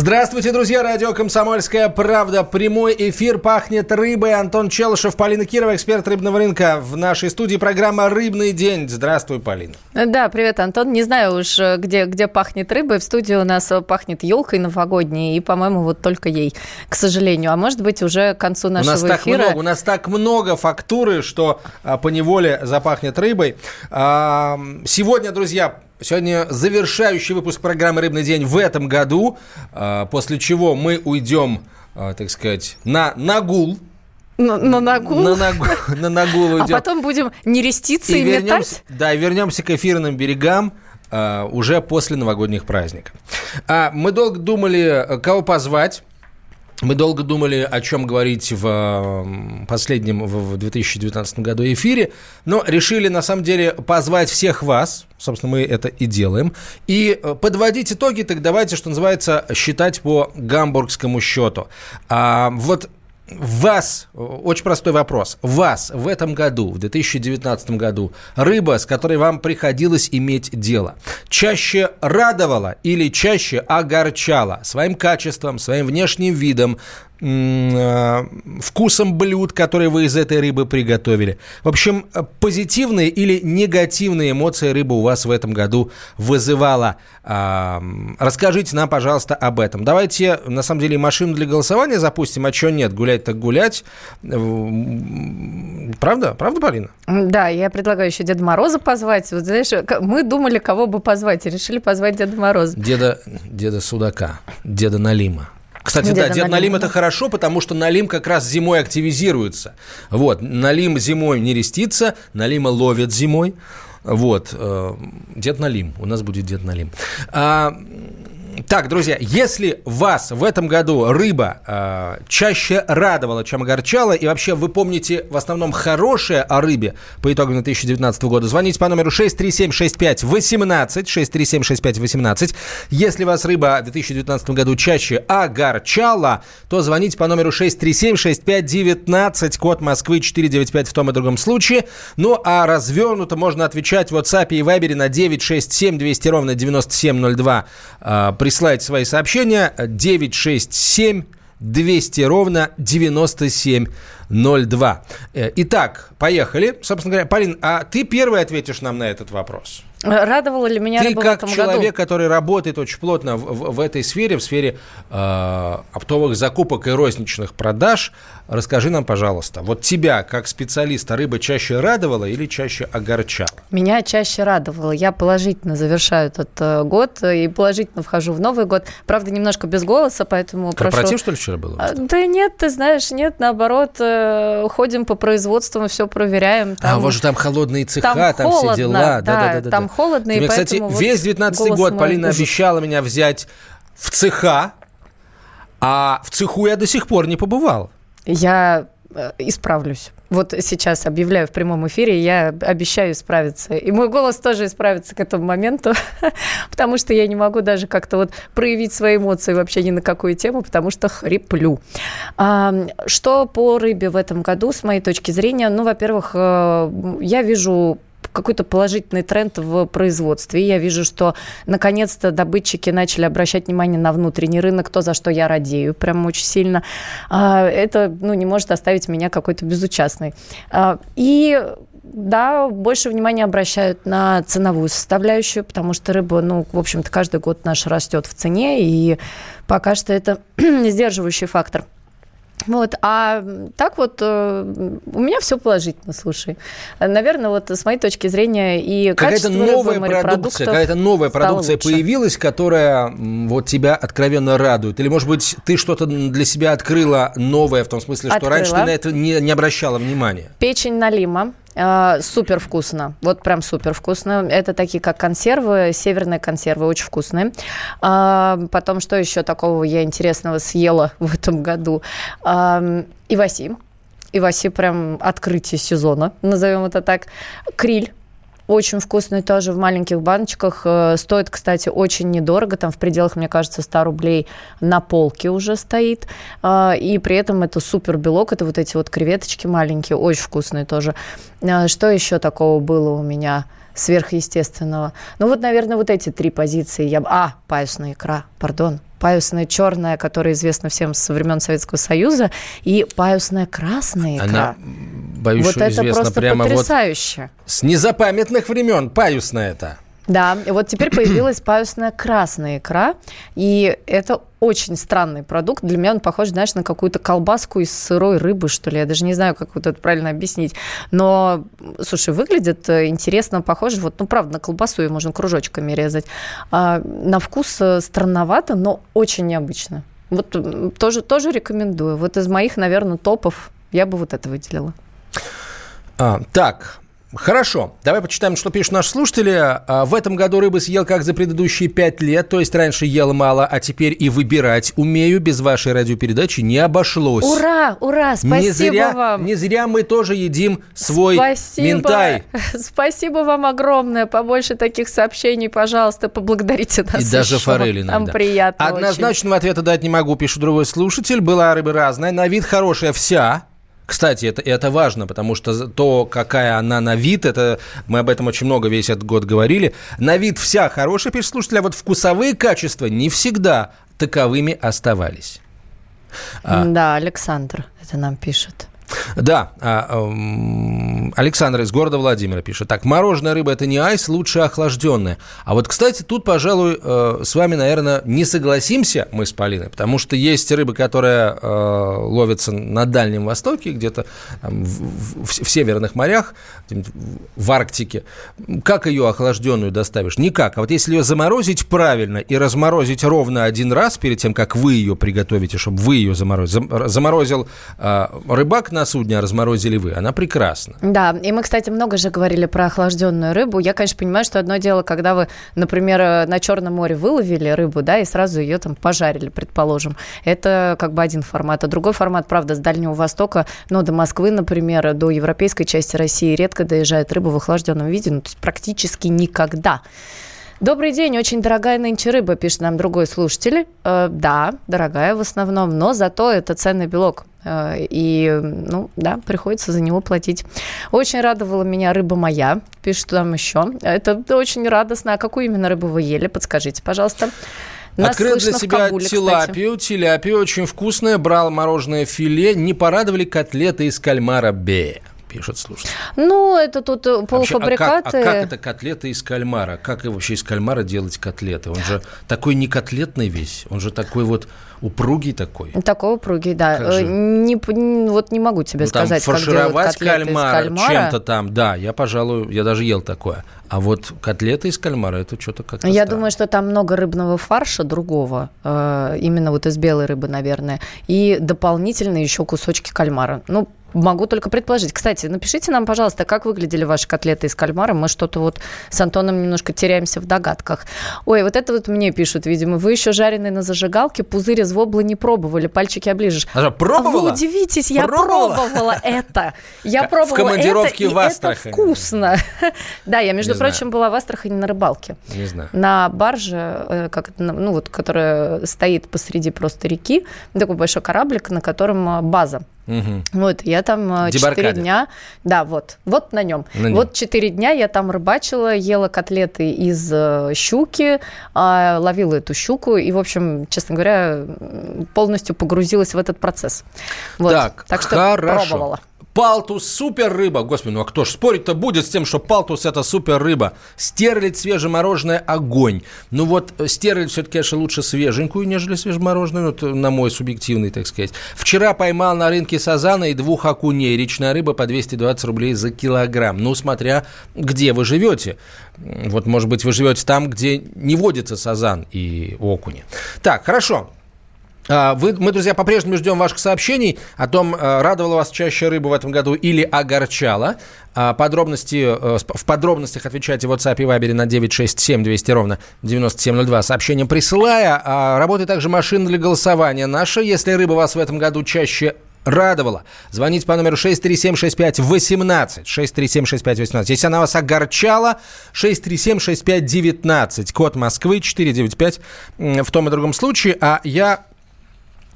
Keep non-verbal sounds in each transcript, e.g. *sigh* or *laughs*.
Здравствуйте, друзья. Радио «Комсомольская правда». Прямой эфир пахнет рыбой. Антон Челышев, Полина Кирова, эксперт рыбного рынка. В нашей студии программа «Рыбный день». Здравствуй, Полина. Да, привет, Антон. Не знаю уж, где, где пахнет рыбой. В студии у нас пахнет елкой новогодней. И, по-моему, вот только ей, к сожалению. А может быть, уже к концу нашего у нас эфира... Так много, у нас так много фактуры, что а, по неволе запахнет рыбой. Сегодня, друзья, Сегодня завершающий выпуск программы «Рыбный день» в этом году, а, после чего мы уйдем, а, так сказать, на нагул. На, на нагул? На, нагу, на нагул уйдем. А потом будем нереститься и, и вернемся, метать? Да, и вернемся к эфирным берегам а, уже после новогодних праздников. Мы долго думали, кого позвать. Мы долго думали, о чем говорить в последнем, в 2019 году эфире, но решили, на самом деле, позвать всех вас, собственно, мы это и делаем, и э, подводить итоги, так давайте, что называется, считать по гамбургскому счету. А, вот вас, очень простой вопрос, вас в этом году, в 2019 году, рыба, с которой вам приходилось иметь дело, чаще радовала или чаще огорчала своим качеством, своим внешним видом, Э, вкусом блюд, которые вы из этой рыбы приготовили. В общем, позитивные или негативные эмоции рыба у вас в этом году вызывала. Расскажите нам, пожалуйста, об этом. Давайте, на самом деле, машину для голосования запустим, а что нет, гулять так гулять. Правда? Правда, Полина? Да, я предлагаю еще Деда Мороза позвать. Вот, знаешь, мы думали, кого бы позвать, и решили позвать Деда Мороза. Деда, деда Судака, Деда Налима. Кстати, да, дед налим, это хорошо, потому что налим как раз зимой активизируется. Вот, налим зимой не рестится, налима ловит зимой. Вот, э, дед налим, у нас будет дед налим. А, так, друзья, если вас в этом году рыба э, чаще радовала, чем огорчала, и вообще вы помните в основном хорошее о рыбе по итогам 2019 года, звоните по номеру 6376518, 6376518. Если вас рыба в 2019 году чаще огорчала, то звоните по номеру 6376519, код Москвы 495 в том и другом случае. Ну, а развернуто можно отвечать в WhatsApp и Viber на 967 200 ровно 9702. Э, присылайте свои сообщения 967 200 ровно 9702. Э, итак, поехали. Собственно говоря, Полин, а ты первый ответишь нам на этот вопрос? Радовало ли меня Ты как человек, году? который работает очень плотно в, в, в этой сфере, в сфере э, оптовых закупок и розничных продаж, расскажи нам, пожалуйста, вот тебя, как специалиста, рыба чаще радовала или чаще огорчала? Меня чаще радовало. Я положительно завершаю этот э, год и положительно вхожу в Новый год. Правда, немножко без голоса, поэтому Корпоратив, прошу... что ли, вчера было? А, да нет, ты знаешь, нет, наоборот, э, ходим по производству, все проверяем. Там, а, вот же там холодные цеха, там, там холодно, все дела. Да, да, да, да, там холодно, Ты и кстати, вот весь 19 год Полина ужас. обещала меня взять в цеха, а в цеху я до сих пор не побывал. Я э, исправлюсь. Вот сейчас объявляю в прямом эфире, я обещаю исправиться. И мой голос тоже исправится к этому моменту, *laughs* потому что я не могу даже как-то вот проявить свои эмоции вообще ни на какую тему, потому что хриплю. Что по рыбе в этом году, с моей точки зрения? Ну, во-первых, э, я вижу какой-то положительный тренд в производстве. Я вижу, что наконец-то добытчики начали обращать внимание на внутренний рынок, то, за что я радею прям очень сильно. А, это ну, не может оставить меня какой-то безучастной. А, и да, больше внимания обращают на ценовую составляющую, потому что рыба, ну, в общем-то, каждый год наш растет в цене, и пока что это *clears throat* сдерживающий фактор. Вот, а так вот э, у меня все положительно, слушай. Наверное, вот с моей точки зрения и какая-то новая продукция, какая-то новая продукция лучше. появилась, которая вот тебя откровенно радует. Или, может быть, ты что-то для себя открыла новое в том смысле, что открыла. раньше ты на это не, не обращала внимания? Печень налима. А, супер вкусно. Вот прям супер вкусно. Это такие, как консервы, северные консервы, очень вкусные. А, потом, что еще такого я интересного съела *laughs* в этом году? А, иваси. Иваси прям открытие сезона, назовем это так. Криль очень вкусный тоже в маленьких баночках. Э, стоит, кстати, очень недорого. Там в пределах, мне кажется, 100 рублей на полке уже стоит. А, и при этом это супер белок. Это вот эти вот креветочки маленькие. Очень вкусные тоже. А, что еще такого было у меня? сверхъестественного. Ну вот, наверное, вот эти три позиции я... А, паюсная икра, пардон. Паюсная черная, которая известна всем со времен Советского Союза, и паюсная красная икра. Она, боюсь, вот это просто прямо потрясающе. Вот с незапамятных времен паюсная это. Да, и вот теперь появилась паюсная красная икра, и это очень странный продукт. Для меня он похож, знаешь, на какую-то колбаску из сырой рыбы, что ли. Я даже не знаю, как вот это правильно объяснить. Но, слушай, выглядит э, интересно, похоже. Вот, ну, правда, на колбасу ее можно кружочками резать. А, на вкус э, странновато, но очень необычно. Вот тоже, тоже рекомендую. Вот из моих, наверное, топов я бы вот это выделила. А, так, Хорошо, давай почитаем, что пишут наши слушатели. А, в этом году рыбы съел как за предыдущие пять лет, то есть раньше ел мало, а теперь и выбирать умею. Без вашей радиопередачи не обошлось. Ура, ура, спасибо не зря, вам. Не зря мы тоже едим свой спасибо. ментай. *laughs* Спасибо вам огромное. Побольше таких сообщений, пожалуйста, поблагодарите нас. И еще. даже форели. Нам приятно Однозначного очень. ответа дать не могу, пишет другой слушатель. Была рыба разная, на вид хорошая вся, кстати, это, это важно, потому что то, какая она на вид, это мы об этом очень много весь этот год говорили. На вид вся хорошая, пишет слушатель, а вот вкусовые качества не всегда таковыми оставались. А да, Александр это нам пишет. Да, а, Александр из города Владимира пишет. Так, мороженая рыба – это не айс, лучше охлажденная. А вот, кстати, тут, пожалуй, э, с вами, наверное, не согласимся мы с Полиной, потому что есть рыба, которая э, ловится на Дальнем Востоке, где-то в, в, в северных морях, в Арктике. Как ее охлажденную доставишь? Никак. А вот если ее заморозить правильно и разморозить ровно один раз перед тем, как вы ее приготовите, чтобы вы ее заморозили. Заморозил э, рыбак на судне, а разморозили вы. Она прекрасна. Да, и мы, кстати, много же говорили про охлажденную рыбу. Я, конечно, понимаю, что одно дело, когда вы, например, на Черном море выловили рыбу, да, и сразу ее там пожарили, предположим. Это как бы один формат. А другой формат, правда, с Дальнего Востока, ну, до Москвы, например, до европейской части России редко доезжает рыба в охлажденном виде, ну, то есть практически никогда. Добрый день, очень дорогая нынче рыба, пишет нам другой слушатель. Э, да, дорогая в основном, но зато это ценный белок. Э, и, ну, да, приходится за него платить. Очень радовала меня рыба моя, пишет там еще. Это очень радостно. А какую именно рыбу вы ели? Подскажите, пожалуйста. Нас Открыл для себя Кабуле, тилапию. Кстати. Тилапия очень вкусная. Брал мороженое филе. Не порадовали котлеты из кальмара Б пишет слушатель. Ну, это тут полуфабрикаты. Вообще, а, как, а как это котлеты из кальмара? Как вообще из кальмара делать котлеты? Он же такой не котлетный весь, он же такой вот упругий такой. Такой упругий, да. Э, не, вот не могу тебе ну, сказать, там, фаршировать как кальмар, кальмара. чем-то там, да, я, пожалуй, я даже ел такое. А вот котлеты из кальмара, это что-то как-то Я странно. думаю, что там много рыбного фарша другого, э, именно вот из белой рыбы, наверное, и дополнительно еще кусочки кальмара. Ну, Могу только предположить. Кстати, напишите нам, пожалуйста, как выглядели ваши котлеты из кальмара. Мы что-то вот с Антоном немножко теряемся в догадках. Ой, вот это вот мне пишут, видимо. Вы еще жареные на зажигалке, пузырь из вобла не пробовали, пальчики оближешь. А пробовала? Вы удивитесь, я пробовала, пробовала это. Я пробовала командировке это, в Астрахани. это вкусно. *laughs* Да, я, между прочим, была в Астрахани на рыбалке. Не знаю. На барже, э, как, ну вот, которая стоит посреди просто реки, такой большой кораблик, на котором э, база Угу. Вот, я там четыре дня, да, вот, вот на нем. на нем. Вот четыре дня я там рыбачила, ела котлеты из э, щуки, а, ловила эту щуку и, в общем, честно говоря, полностью погрузилась в этот процесс. Вот. Так, так что хорошо. пробовала. Палтус супер рыба. Господи, ну а кто ж спорить-то будет с тем, что палтус это супер рыба? Стерлить свежемороженое огонь. Ну вот э, стерлить все-таки, конечно, лучше свеженькую, нежели свежемороженую, вот, на мой субъективный, так сказать. Вчера поймал на рынке сазана и двух окуней. Речная рыба по 220 рублей за килограмм. Ну, смотря где вы живете. Вот, может быть, вы живете там, где не водится сазан и окуни. Так, хорошо. А, вы, мы, друзья, по-прежнему ждем ваших сообщений о том, э, радовала вас чаще рыба в этом году или огорчала. А, подробности, э, в подробностях отвечайте в WhatsApp и Viber на 967 200 ровно 9702. Сообщение присылая. А, работает также машина для голосования наша. Если рыба вас в этом году чаще радовала. Звоните по номеру 637-6518. 637-6518. Если она вас огорчала, 637-6519. Код Москвы 495 в том и другом случае. А я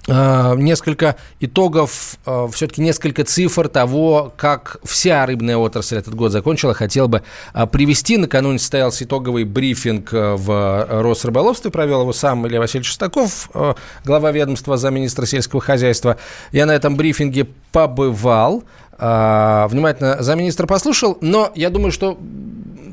несколько итогов, э, все-таки несколько цифр того, как вся рыбная отрасль этот год закончила, хотел бы э, привести. Накануне состоялся итоговый брифинг в Росрыболовстве, провел его сам Илья Васильевич Шестаков, глава ведомства замминистра сельского хозяйства. Я на этом брифинге побывал, внимательно замминистра послушал, но я думаю, что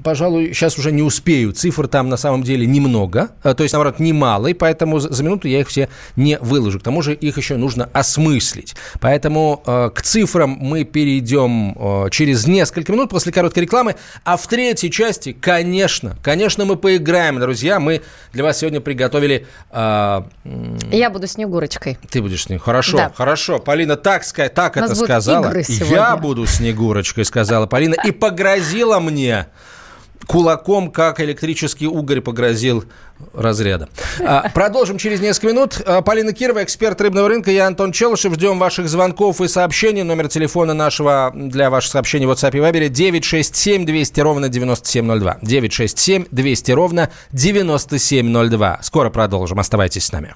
пожалуй, сейчас уже не успею. Цифр там на самом деле немного, э, то есть, наоборот, немало, и поэтому за минуту я их все не выложу. К тому же их еще нужно осмыслить. Поэтому э, к цифрам мы перейдем э, через несколько минут после короткой рекламы. А в третьей части, конечно, конечно, мы поиграем, друзья. Мы для вас сегодня приготовили... Я буду Снегурочкой. Ты будешь Снегурочкой. Хорошо, да. хорошо. Полина так, так это сказала. Я буду Снегурочкой, сказала Полина, и погрозила мне кулаком, как электрический угорь погрозил разряда. А, продолжим через несколько минут. А, Полина Кирова, эксперт рыбного рынка. Я Антон Челышев. Ждем ваших звонков и сообщений. Номер телефона нашего для ваших сообщений в WhatsApp и Viber 967 200 ровно 9702. 967 200 ровно 9702. Скоро продолжим. Оставайтесь с нами.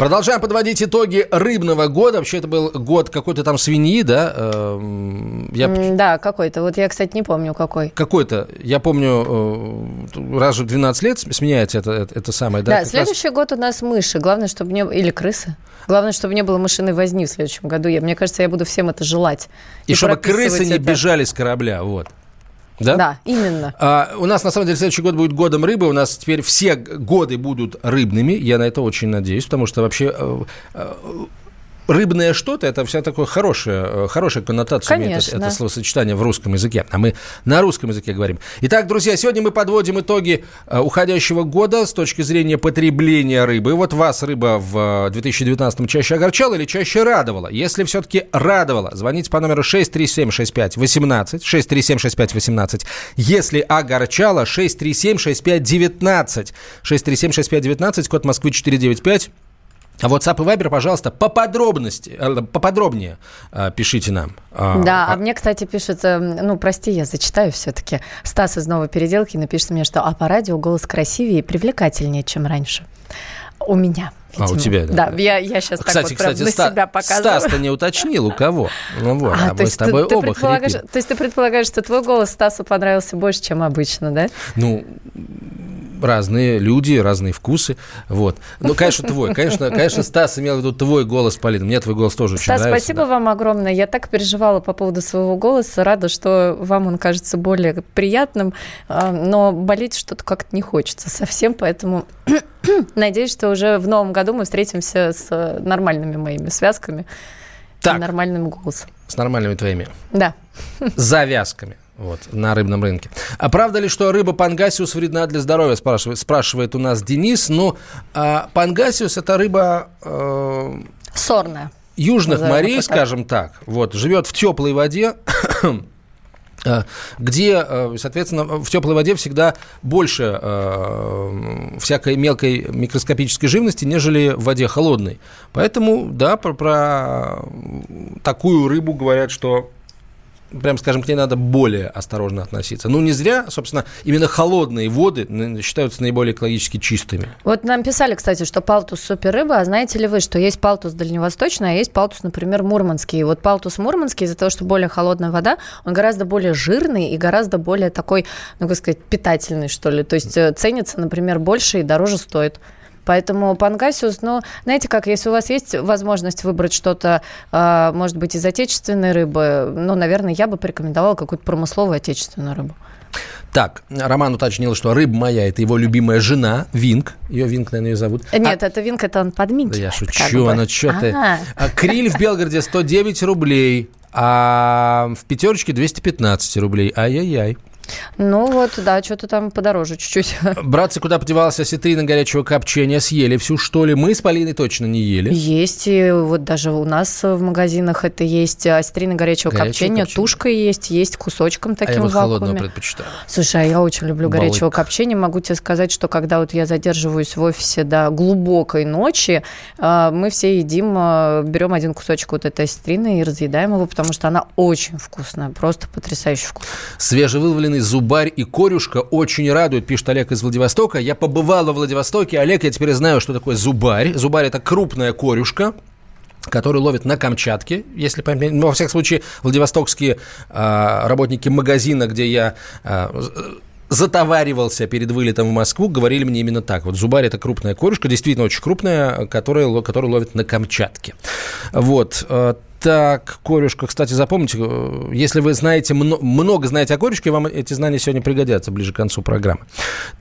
Продолжаем подводить итоги рыбного года. Вообще, это был год какой-то там свиньи, да? Эм, я... Да, какой-то. Вот я, кстати, не помню, какой. Какой-то. Я помню, э, раз в 12 лет сменяется это, это, это самое, да? Да, следующий раз... год у нас мыши. Главное, чтобы не... Или крысы. Главное, чтобы не было мышиной возни в следующем году. Я, мне кажется, я буду всем это желать. И, и чтобы крысы не это... бежали с корабля, вот. Да? Да, именно. А, у нас, на самом деле, следующий год будет годом рыбы. У нас теперь все годы будут рыбными. Я на это очень надеюсь, потому что вообще э, э, рыбное что-то, это вся такое хорошее, э, хорошая коннотация имеет это, это словосочетание в русском языке. А мы на русском языке говорим. Итак, друзья, сегодня мы подводим итоги э, уходящего года с точки зрения потребления рыбы. Вот вас рыба в 2019 чаще огорчала или чаще радовала? Если все-таки радовала, звоните по номеру 6376518, 6376518. Если огорчала, 6376519, 6376519, код Москвы 495. А WhatsApp и Viber, пожалуйста, по подробности, э, поподробнее э, пишите нам. А, да, а, а мне, кстати, пишут, э, ну, прости, я зачитаю все-таки. Стас из новой переделки напишет мне, что а по радио голос красивее и привлекательнее, чем раньше. У меня. Видимо. А, у тебя, да. Да, я, я сейчас кстати, так вот кстати, Ста- себя показываю. Стас-то не уточнил, у кого. Ну вот, а, а мы с тобой ты, оба ты То есть ты предполагаешь, что твой голос Стасу понравился больше, чем обычно, да? Ну, разные люди, разные вкусы. Вот. Ну, конечно, твой. *laughs* Конечно, конечно, Стас имел в виду твой голос, Полина. Мне твой голос тоже очень Стас, нравится. спасибо да. вам огромное. Я так переживала по поводу своего голоса. Рада, что вам он кажется более приятным. А, но болеть что-то как-то не хочется совсем, поэтому *clears throat* надеюсь, что уже в новом году мы встретимся с нормальными моими связками. Так. И нормальным голосом. С нормальными твоими. Да. Завязками вот, на рыбном рынке. А правда ли, что рыба пангасиус вредна для здоровья, спрашивает, спрашивает у нас Денис. Ну, а пангасиус – это рыба... Э, Сорная. Южных морей, скажем так. Вот, живет в теплой воде, *coughs* э, где, э, соответственно, в теплой воде всегда больше э, всякой мелкой микроскопической живности, нежели в воде холодной. Поэтому, да, про, про такую рыбу говорят, что прям скажем, к ней надо более осторожно относиться. Ну, не зря, собственно, именно холодные воды считаются наиболее экологически чистыми. Вот нам писали, кстати, что палтус супер рыба, а знаете ли вы, что есть палтус дальневосточный, а есть палтус, например, мурманский. И вот палтус мурманский из-за того, что более холодная вода, он гораздо более жирный и гораздо более такой, ну, как сказать, питательный, что ли. То есть э, ценится, например, больше и дороже стоит. Поэтому пангасиус, ну, знаете как, если у вас есть возможность выбрать что-то, а, может быть, из отечественной рыбы, ну, наверное, я бы порекомендовала какую-то промысловую отечественную рыбу. Так, Роман уточнил, что рыба моя – это его любимая жена, Wink. Ее Wink, наверное, ее зовут. Нет, а... это wink, это он подмигивает. Да я шучу, бы. ну что ты. А, Криль в Белгороде 109 рублей, а в пятерочке 215 рублей. Ай-яй-яй. Ну вот, да, что-то там подороже чуть-чуть. *laughs* Братцы, куда подевалась осетрина горячего копчения? Съели всю, что ли? Мы с Полиной точно не ели. Есть, и вот даже у нас в магазинах это есть осетрина горячего Горячего копчения, копчения. тушка есть, есть кусочком А таким я в холодного предпочитаю. Слушай, а я очень люблю горячего Балык. копчения. Могу тебе сказать, что когда вот я задерживаюсь в офисе до глубокой ночи, э, мы все едим, э, берем один кусочек вот этой осетрины и разъедаем его, потому что она очень вкусная, просто потрясающе вкусная. Свежевыловленный зубарь и корюшка очень радует, пишет Олег из Владивостока. Я побывал во Владивостоке. Олег, я теперь знаю, что такое зубарь. Зубарь – это крупная корюшка, который ловит на Камчатке, если память. Ну, во всяком случае, владивостокские а, работники магазина, где я а, з- затоваривался перед вылетом в Москву, говорили мне именно так. Вот зубарь – это крупная корюшка, действительно очень крупная, которая, которую ловит на Камчатке. Вот. Так, корюшка, кстати, запомните, э, если вы знаете, мно- много знаете о корюшке, вам эти знания сегодня пригодятся ближе к концу программы.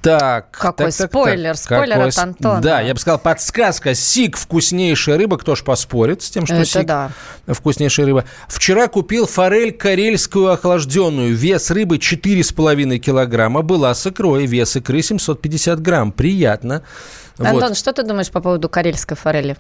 Так. Какой так, так, так. спойлер, спойлер Какой от Антона. Да, я бы сказал, подсказка. Сик – вкуснейшая рыба. Кто ж поспорит с тем, что Это сик да. вкуснейшая рыба. Вчера купил форель карельскую охлажденную. Вес рыбы 4,5 килограмма. Была с икрой. Вес икры 750 грамм. Приятно. Антон, Вот. что ты думаешь по поводу карельской форели?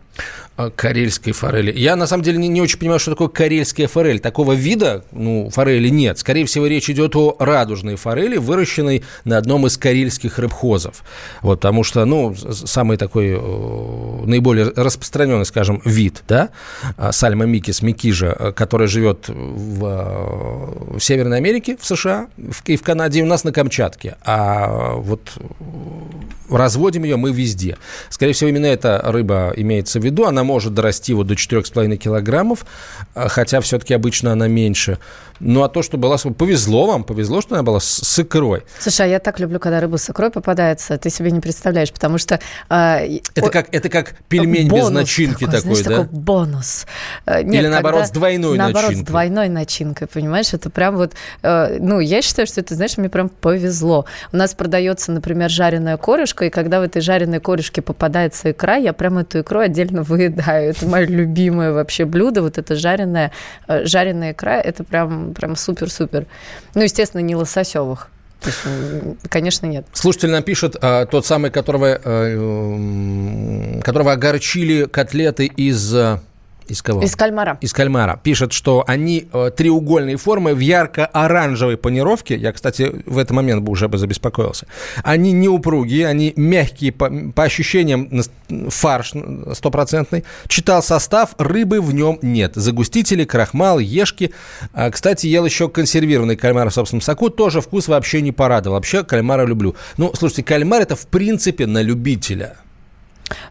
А, Карельской форели. Я, на самом деле, не, не очень понимаю, что такое карельская форель. Такого вида, ну, форели нет. Скорее всего, речь идет о радужной форели, выращенной на одном из карельских рыбхозов. Вот, потому что, ну, самый такой э, наиболее распространенный, скажем, вид, да, а, сальма микис, микижа, э, которая живет в, э, в Северной Америке, в США в- и в Канаде, и у нас на Камчатке. А вот разводим ее мы везде. Скорее всего, именно эта рыба имеется в виду. Она может дорасти вот до 4,5 килограммов, а, хотя все-таки обычно она меньше. Ну, а то, что была... Повезло вам, повезло, что она была с, с икрой. Слушай, а я так люблю, когда рыба с икрой попадается, ты себе не представляешь, потому что... и- Это о- как, это как пельмень без начинки такой, знаешь, да? такой бонус. Э, Или наоборот, с двойной наоборот, начинкой. с двойной начинкой, понимаешь? Это прям вот... э, ну, я считаю, что это, знаешь, мне прям повезло. У нас продается, например, жареная корюшка, и когда в этой жареной корюшке попадается икра, я прям эту икру отдельно *laughs* выедаю. Это мое любимое вообще блюдо, вот это жареная, э, жареная икра, это прям, прям супер-супер. Ну, естественно, не лососевых. То есть, конечно, нет. Слушатель нам пишет, а, тот самый, которого, м, которого огорчили котлеты из... э, Из кого? Из кальмара. из кальмара. Пишет, что они э, треугольной формы в ярко-оранжевой панировке. Я, кстати, в этот момент бы уже бы забеспокоился. Они не упругие, они мягкие по, по ощущениям фарш стопроцентный. Читал состав, рыбы в нем нет. Загустители, крахмал, ешки. А, кстати, ел еще консервированный кальмар в собственном соку. Тоже вкус вообще не порадовал. Вообще кальмара люблю. Ну, слушайте, кальмар это в принципе на любителя.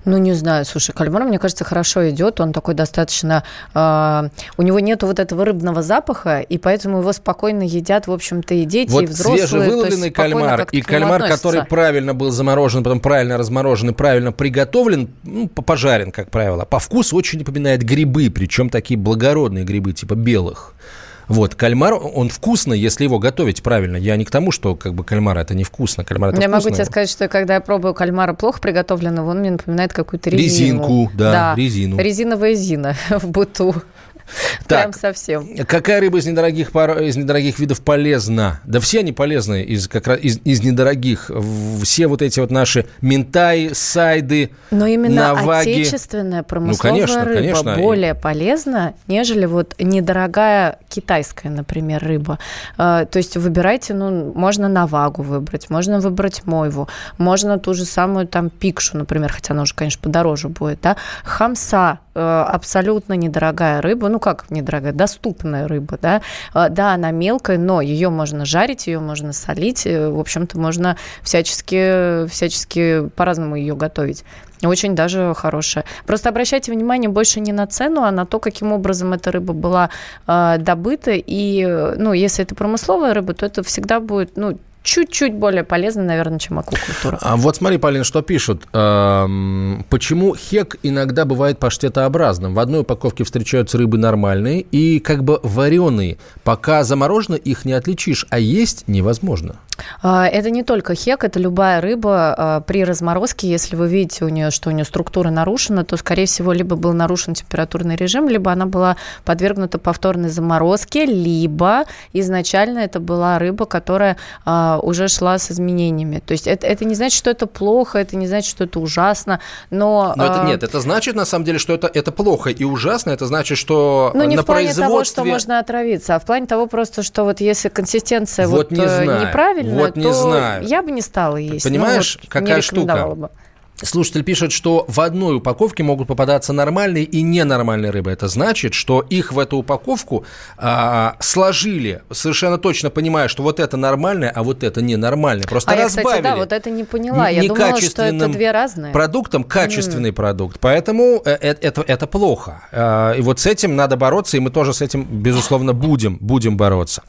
Ну, не знаю, слушай, кальмар, мне кажется, хорошо идет, он такой достаточно... э, у него нету вот этого рыбного запаха, и поэтому его спокойно едят, в общем-то, и дети, и Вот взрослые. то есть свежевыловленный кальмар и кальмар, относятся. который правильно был заморожен, потом правильно разморожен и правильно приготовлен, ну, по- пожарен, как правило, по вкусу очень напоминает грибы, причем такие благородные грибы, типа белых. Вот, кальмар, он вкусный, если его готовить правильно. Я не к тому, что как бы кальмар это невкусно, кальмар это Я могу вкусно. тебе сказать, что когда я пробую кальмара плохо приготовленного, он мне напоминает какую-то резину. Резинку, да, резину. Резиновая зина *laughs* в буту. Так. Прям совсем. Какая рыба из недорогих, пар- из недорогих видов полезна? Да все они полезны из, как раз, из, из недорогих. Все вот эти вот наши ментаи, сайды, Но именно наваги. отечественная промысловая конечно, рыба конечно. более полезна, нежели вот недорогая китайская, например, рыба. Э, То есть выбирайте, ну, можно навагу выбрать, можно выбрать мойву, можно ту же самую там пикшу, например, хотя она уже, конечно, подороже будет, да. Хамса э, абсолютно недорогая рыба, ну как недорогая, доступная рыба, да. Э, Да, она мелкая, но ее можно жарить, ее можно солить, э, в общем-то, можно всячески, всячески по-разному ее готовить. Очень даже хорошая. Просто обращайте внимание больше не на цену, а на то, каким образом эта рыба была э, добыта. И, э, ну, если это промысловая рыба, то это всегда будет, ну, чуть-чуть более полезно, наверное, чем аквакультура. А вот смотри, Полин, что пишут. Эм, почему хек иногда бывает паштетообразным? В одной упаковке встречаются рыбы нормальные и как бы вареные. Пока заморожено, их не отличишь, а есть невозможно. А, это не только хек, это любая рыба а, при разморозке. Если вы видите у нее, что у нее структура нарушена, то, скорее всего, либо был нарушен температурный режим, либо она была подвергнута повторной заморозке, либо изначально это была рыба, которая а, уже шла с изменениями. То есть это, это не значит, что это плохо, это не значит, что это ужасно, но... но это, нет, это значит, на самом деле, что это, это плохо и ужасно, это значит, что ну, не на в плане производстве... того, что можно отравиться, а в плане того просто, что вот если консистенция вот, вот, не э, знаю, неправильная, вот не то знаю. я бы не стала есть. Понимаешь, ну, вот какая не штука? Бы. Слушатель пишет, что в одной упаковке могут попадаться нормальные и ненормальные рыбы. Это значит, что их в эту упаковку а, сложили, совершенно точно понимая, что вот это нормальное, а вот это ненормальное. Просто а разбавили. я, кстати, да, вот это не поняла. Я думала, что это две разные. продуктом качественный mm. продукт. Поэтому это, это, это плохо. А, и вот с этим надо бороться, и мы тоже с этим, безусловно, будем, будем бороться.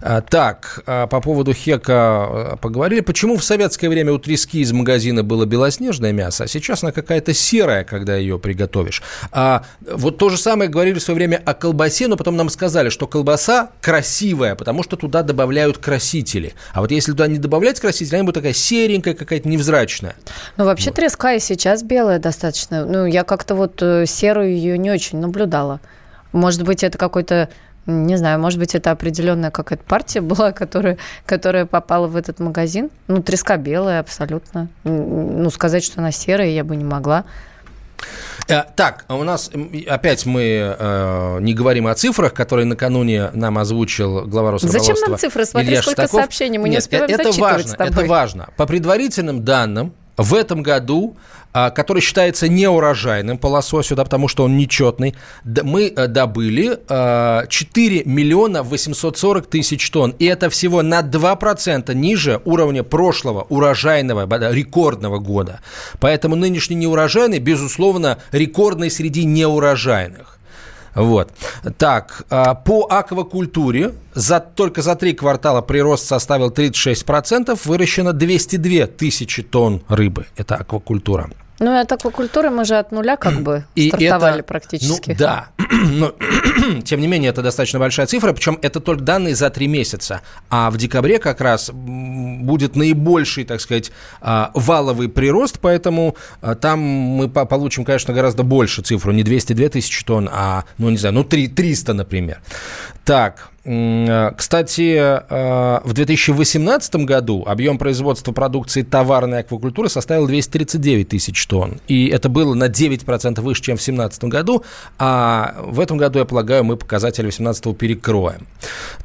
А, так, по поводу хека поговорили. Почему в советское время у трески из магазина было белоснежное мясо, а сейчас она какая-то серая, когда ее приготовишь. А вот то же самое говорили в свое время о колбасе, но потом нам сказали, что колбаса красивая, потому что туда добавляют красители. А вот если туда не добавлять красители, она будет такая серенькая, какая-то невзрачная. Ну, вообще вот. треска и сейчас белая достаточно. Ну, я как-то вот э, серую ее не очень наблюдала. Может быть, это какой-то не знаю, может быть, это определенная какая-то партия была, которая, которая попала в этот магазин. Ну, треска белая абсолютно. Ну, сказать, что она серая, я бы не могла. Э, так, а у нас опять мы э, не говорим о цифрах, которые накануне нам озвучил глава Росрыболовства. Зачем нам цифры? Смотри, Илья сколько Шестаков. сообщений мы не Нет, успеваем это важно, это важно. По предварительным данным, в этом году, а, который считается неурожайным по лососю, да, потому что он нечетный, мы э, добыли 4 а, миллиона 840 тысяч тонн. И это всего на 2% ниже уровня прошлого урожайного, рекордного года. Поэтому нынешний неурожайный, безусловно, рекордный среди неурожайных. Вот. Так, а, по аквакультуре за, только за три квартала прирост составил 36%, выращено 202 тысячи тонн рыбы. Это аквакультура. Ну, и от аквакультуры мы же от нуля как бы и стартовали это, практически. Ну, да, *clears throat* но *clears throat* тем не менее это достаточно большая цифра, причем это только данные за три месяца. А в декабре как раз будет наибольший, так сказать, а, валовый прирост, поэтому а, там мы получим, конечно, гораздо больше цифру, не 202 тысячи тонн, а, ну, не знаю, ну, 3, 300, например. Так, Э, кстати, э, в 2018 году объем производства продукции товарной аквакультуры составил 239 тысяч тонн. И это было на 9% выше, чем в 2017 году. А в этом году, я полагаю, мы показатели 2018 перекроем.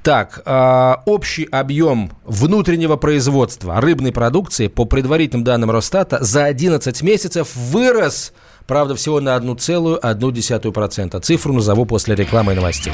Так, э, общий объем внутреннего производства рыбной продукции по предварительным данным Росстата за 11 месяцев вырос Правда, всего на 1,1%. Цифру назову после рекламы и новостей.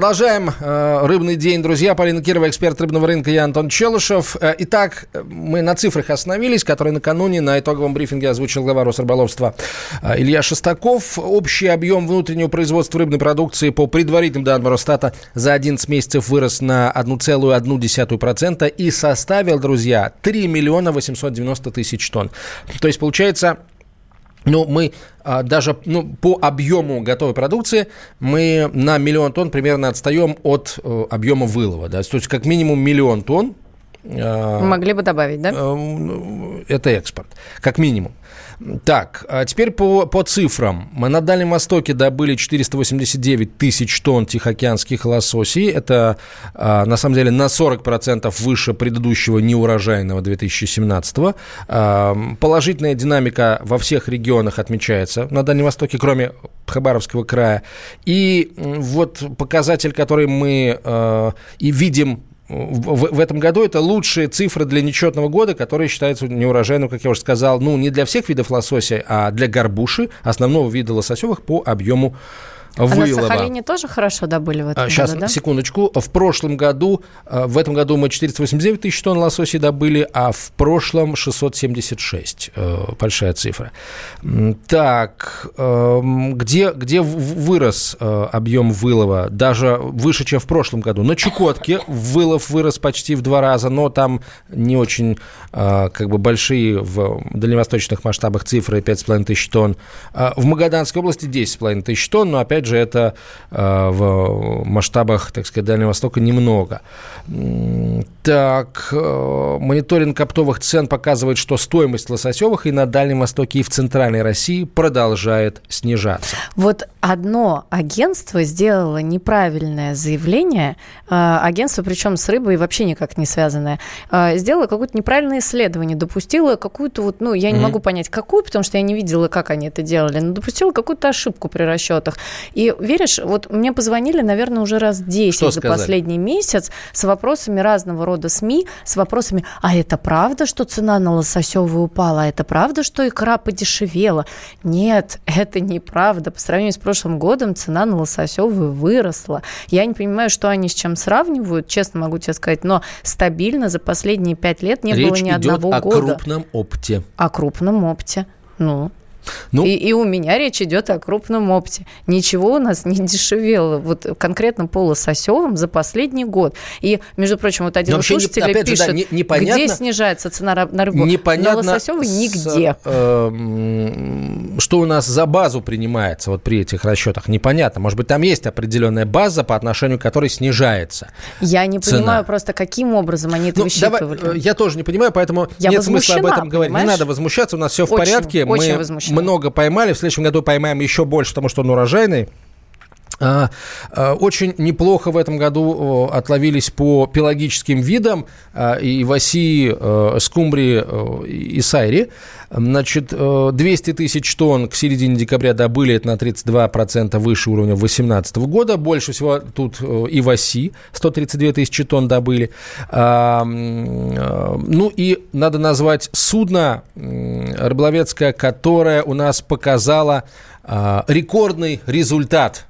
Продолжаем э, рыбный день, друзья. Полина Кирова, эксперт рыбного рынка, я Антон Челышев. Э, итак, мы на цифрах остановились, которые накануне на итоговом брифинге озвучил глава Росрыболовства э, Илья Шестаков. Общий объем внутреннего производства рыбной продукции по предварительным данным Росстата за 11 месяцев вырос на 1,1% и составил, друзья, 3 миллиона 890 тысяч тонн. То есть, получается, ну, мы а, даже ну, по объему готовой продукции мы на миллион тонн примерно отстаем от э, объема вылова. Да? То есть как минимум миллион тонн э, Могли бы добавить, да? э, это экспорт, как минимум. Так, а теперь по, по цифрам. Мы на Дальнем Востоке добыли 489 тысяч тонн тихоокеанских лососей. Это, а, на самом деле, на 40% выше предыдущего неурожайного 2017 а, Положительная динамика во всех регионах отмечается на Дальнем Востоке, кроме Хабаровского края. И вот показатель, который мы а, и видим в, в этом году это лучшие цифры для нечетного года, которые считаются неурожайным, как я уже сказал, ну, не для всех видов лосося, а для горбуши, основного вида лососевых по объему вылова. А на Сахалине тоже хорошо добыли в этом Сейчас, году, да? секундочку. В прошлом году, э, в этом году мы 489 тысяч тонн лососей добыли, а в прошлом 676. Э, большая цифра. Так, эм, где, где вырос э, объем вылова? Даже выше, чем в прошлом году. На Чукотке вылов вырос почти в два раза, но там не очень как бы большие в дальневосточных масштабах цифры 5,5 тысяч тонн. В Магаданской области 10,5 тысяч тонн, но опять же это э, в масштабах, так сказать, Дальнего Востока немного. Так, э, мониторинг оптовых цен показывает, что стоимость лососевых и на Дальнем Востоке, и в Центральной России продолжает снижаться. Вот одно агентство сделало неправильное заявление, э, агентство, причем с рыбой вообще никак не связанное, сделало какое-то неправильное исследование, допустило какую-то вот, ну, я не Мгм. могу понять, какую, потому что я не видела, как они это делали, но допустила какую-то ошибку при расчетах. И веришь, вот мне позвонили, наверное, уже раз 10 Что за сказали? последний месяц с вопросами разного рода СМИ, с вопросами, а это правда, что цена на лососевую упала? А это правда, что икра подешевела? Нет, это неправда. По сравнению с прошлым годом цена на лососевую выросла. Я не понимаю, что они с чем сравнивают, честно могу тебе сказать, но стабильно за последние пять лет не было Речь ни идет одного о года крупном опте. о крупном опте. Ну, Ну, и, и у меня речь идет о крупном опте. Ничего у нас не дешевело, вот конкретно по лососевым за последний год. И, межу прочим, вот один вообще не- опять же, да, пишет, не- непонятно- где снижается цена на рыбу? непонятно, на лососевый с- нигде. э, что у нас за базу принимается вот при этих расчетах. Непонятно. Может быть, там есть определенная база, по отношению к которой снижается. Я не цена. понимаю просто, каким образом они это Ну, давай, высчитывали. э, я тоже не понимаю, поэтому Я нет смысла об этом говорить. Не понимаешь? надо возмущаться, у нас все в Очень, порядке. очень Мы. Много поймали, в следующем году поймаем еще больше, потому что он урожайный. А, а, Очень неплохо в этом году отловились по пелагическим видам а, и в оси э, скумбрии э, и сайри. Значит, э, 200 тысяч тонн к середине декабря добыли, это на 32% выше уровня 2018 года. Больше всего тут э, и в оси 132 тысячи тонн добыли. Э, Ну и надо назвать судно рыболовецкое, которое у нас показало рекордный результат –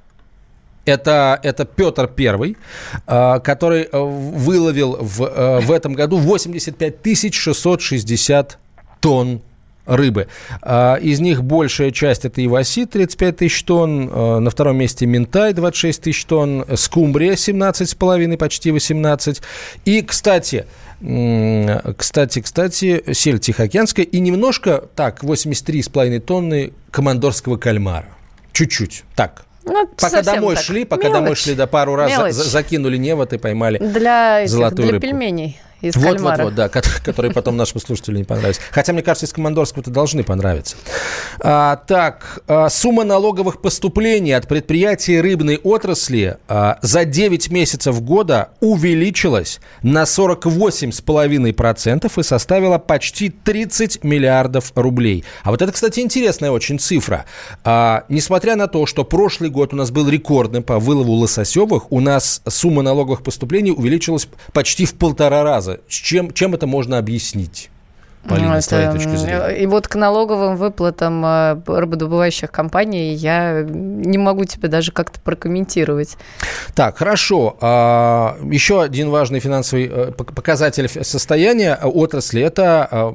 это, это Петр Первый, а, который э, выловил в, э, в этом году 85 тысяч 660 тонн рыбы. А, Из них большая часть это иваси 35 тысяч тонн, э, на втором месте минтай 26 тысяч тонн, скумбрия 17,5, почти 18. И, кстати, кстати, кстати, сель Тихоокеанская и немножко, так, 83,5 тонны командорского кальмара. Чуть-чуть, так, Ну, Пока домой так. шли, пока Мелочь. домой шли, да пару раз Мелочь. за- закинули невод и поймали. Для, этих, Золотую для рыбку. пельменей из Вот, вот, кальмара. вот, да, ко- *laughs* которые потом нашим слушателям не понравились. Хотя, мне кажется, из командорского-то должны понравиться. А, так, а, сумма налоговых поступлений от предприятий рыбной отрасли а, за 9 месяцев года увеличилась на 48,5% и составила почти 30 миллиардов рублей. А вот это, кстати, интересная очень цифра. А, несмотря на то, что прошлый год у нас был рекордным по вылову лососевых, у нас сумма налоговых поступлений увеличилась почти в полтора раза. С чем, чем это можно объяснить? Полина, Ну, с твоей точки зрения. И вот к налоговым выплатам э, рыбодобывающих компаний я не могу тебе даже как-то прокомментировать. Так, хорошо. А, еще один важный финансовый э, пок- показатель состояния э, отрасли – это э,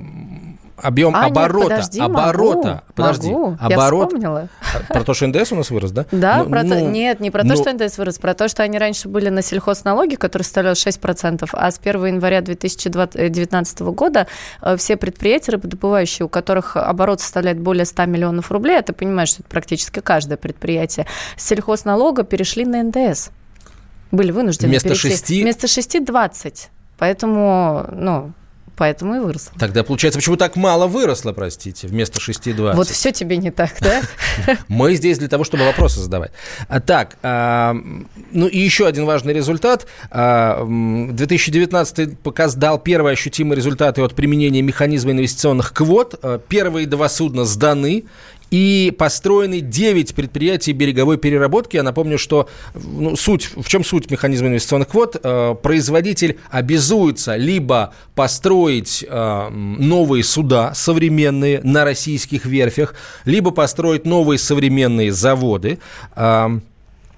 объем А, нет, оборота. подожди, оборота. могу, Подожди. могу. Оборот. Я вспомнила. *laughs* Про то, что НДС у нас вырос, да? Да, Ну, про то- ну, нет, не про то, ну, что НДС вырос, про то, что они раньше были на сельхозналоги, который составлял 6%, а с 1 января 2019 года э, все предприятия рыбодобывающие, у которых оборот составляет более 100 миллионов рублей, а ты понимаешь, что это практически каждое предприятие, с сельхозналога перешли на НДС. Были вынуждены Вместо перейти. шести- Вместо 6 – 20. Поэтому, ну, поэтому и выросла. Тогда получается, почему так мало выросло, простите, вместо 6,20? Вот все тебе не так, да? *laughs* Мы здесь для того, чтобы вопросы задавать. А, так, а, ну и еще один важный результат. А, 2019 показ дал первые ощутимые результаты от применения механизма инвестиционных квот. А, первые два судна сданы. И построены 9 предприятий береговой переработки. Я напомню, что ну, суть, в чем суть механизма инвестиционных квот? Э, производитель обязуется либо построить э, новые суда современные на российских верфях, либо построить новые современные заводы э,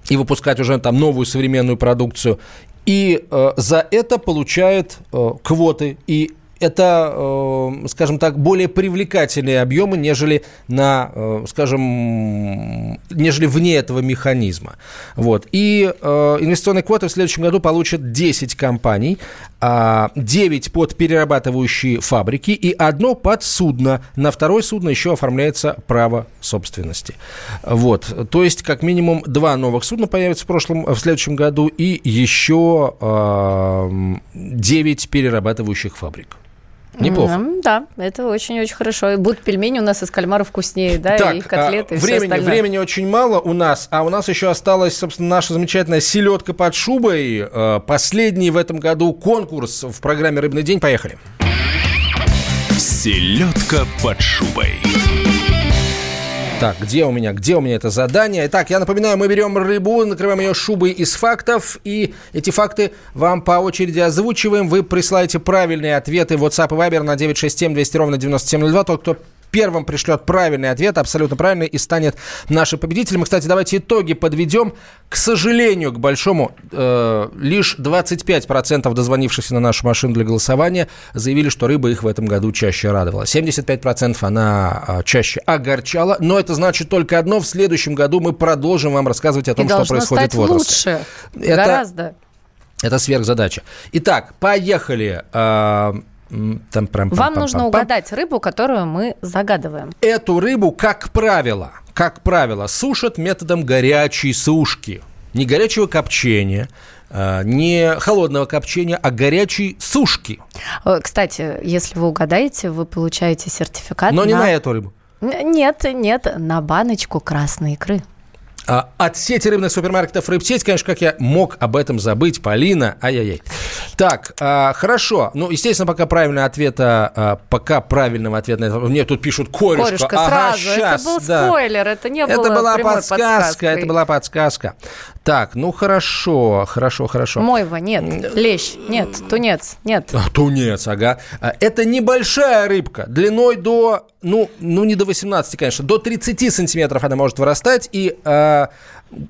и выпускать уже там новую современную продукцию. И э, за это получает э, квоты. И это, э, скажем так, более привлекательные объемы, нежели на, э, скажем, нежели вне этого механизма. Вот. И э, инвестиционные квоты в следующем году получат 10 компаний, 9 а, под перерабатывающие фабрики и одно под судно. На второе судно еще оформляется право собственности. Вот. То есть, как минимум, два новых судна появятся в, прошлом, в следующем году и еще 9 перерабатывающих фабрик. Неплохо. Mm, да, это очень-очень хорошо. И будут пельмени у нас из кальмара вкуснее, да, так, и котлеты, и времени, все. Времени очень мало у нас, а у нас еще осталась, собственно, наша замечательная селедка под шубой. Э, последний в этом году конкурс в программе «Рыбный день». Поехали. Селедка под шубой. Так, где у меня, где у меня это задание? Итак, я напоминаю, мы берем рыбу, накрываем ее шубой из фактов, и эти факты вам по очереди озвучиваем. Вы присылаете правильные ответы в WhatsApp и Viber на 967 200 ровно 9702. Тот, кто первым пришлет правильный ответ, абсолютно правильный, и станет нашим победителем. И, кстати, давайте итоги подведем. К сожалению, к большому, э, лишь 25% дозвонившихся на нашу машину для голосования заявили, что рыба их в этом году чаще радовала. 75% она э, чаще огорчала, но это значит только одно. В следующем году мы продолжим вам рассказывать о том, и что происходит в отрасли. лучше, это, гораздо. Это сверхзадача. Итак, поехали. Э, там, прям, Вам пам, нужно пам, пам, угадать рыбу, которую мы загадываем. Эту рыбу, как правило, как правило, сушат методом горячей сушки. Не горячего копчения, а, не холодного копчения, а горячей сушки. Э, кстати, если вы угадаете, вы получаете сертификат. Но на... не на эту рыбу. Нет, нет, на баночку красной икры. А, от сети рыбных супермаркетов «Рыбсеть», конечно, как я мог об этом забыть, Полина, ай-яй-яй. Так, а, хорошо. Ну, естественно, пока правильного ответа, а, пока правильного ответа. Мне тут пишут корешка. Корешка, ага, сразу. Сейчас, это был да. спойлер, это не было Это была подсказка, подсказкой. это была подсказка. Так, ну хорошо, хорошо, хорошо. Мойва, нет. Лещ, нет. Тунец, нет. А, тунец, ага. А, это небольшая рыбка, длиной до, ну, ну не до 18, конечно, до 30 сантиметров она может вырастать, и а,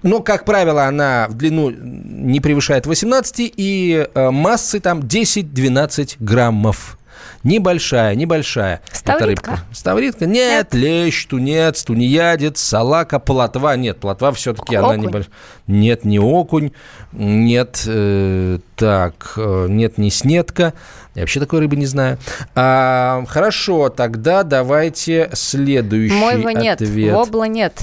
но, как правило, она в длину не превышает 18 и э, массы там 10-12 граммов. Небольшая, небольшая. Ставритка? рыбка. Ставритка? Нет, нет, лещ, тунец, тунеядец, салака, плотва. Нет, плотва все-таки она небольшая. Нет, не окунь. Нет, э, так, э, нет, не снетка. Я вообще такой рыбы не знаю. А, хорошо, тогда давайте следующий Мойва ответ. нет, вобла нет.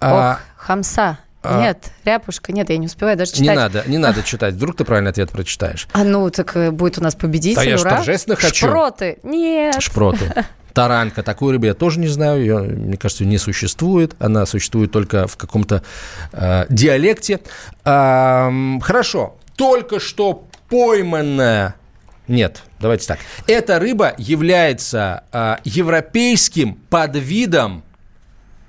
А, Ох, хамса. А... Нет, ряпушка, нет, я не успеваю даже читать. Не надо, не надо читать, вдруг ты правильный ответ прочитаешь. А ну, так э, будет у нас победитель, Да я ура. торжественно хочу. Шпроты, нет. Шпроты. *laughs* Таранка, такую рыбу я тоже не знаю, ее, мне кажется, не существует, она существует только в каком-то э, диалекте. Э, хорошо, только что пойманная нет, давайте так. Эта рыба является э, европейским подвидом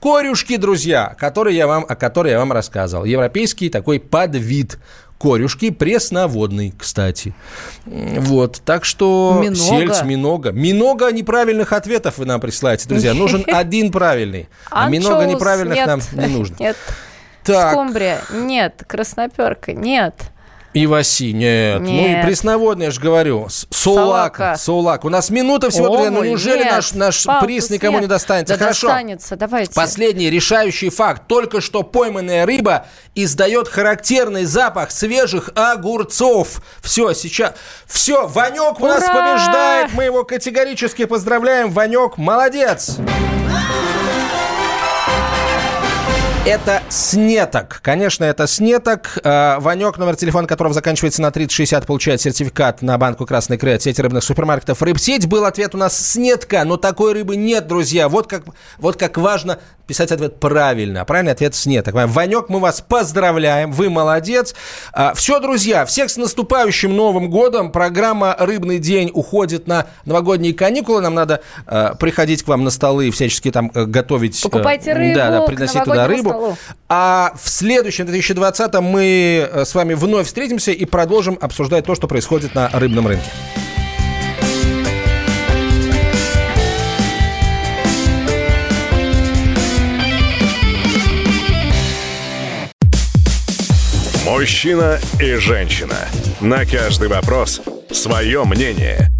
Корюшки, друзья, которые я вам, о которой я вам рассказывал. Европейский такой подвид корюшки, пресноводный, кстати. Вот, так что Минога. сельдь, минога. Минога неправильных ответов вы нам присылаете, друзья. Нужен *laughs* один правильный, а минога неправильных нам не нужно. Нет. Так. Скумбрия, нет. Красноперка, нет. Иваси, нет. нет. Ну и пресноводный, я же говорю. Сулака. Сулак. У нас минута всего, друзья. Ну неужели нет. наш, наш Палтус, приз никому нет. не достанется? Да Хорошо. достанется, давайте. Последний решающий факт. Только что пойманная рыба издает характерный запах свежих огурцов. Все, сейчас... Все, Ванек у нас побеждает. Мы его категорически поздравляем. Ванек, молодец. Это снеток. Конечно, это снеток. Э, Ванек, номер телефона которого заканчивается на 3060, получает сертификат на банку «Красный край» от сети рыбных супермаркетов «Рыбсеть». Был ответ у нас снетка, но такой рыбы нет, друзья. Вот как, вот как важно писать ответ правильно. Правильный ответ снеток. Ванек, мы вас поздравляем. Вы молодец. А, Все, друзья, всех с наступающим Новым годом. Программа «Рыбный день» уходит на новогодние каникулы. Нам надо э, приходить к вам на столы и всячески там э, готовить. э, Покупайте рыбу Да, да, приносить туда рыбу. столу. А в следующем 2020 мы э, с вами вновь встретимся и продолжим обсуждать то, что происходит на рыбном рынке. Мужчина и женщина. На каждый вопрос свое мнение.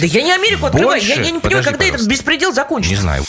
Да я не Америку открываю. Я, я не понимаю, Подожди, когда этот беспредел закончится. Не знаю.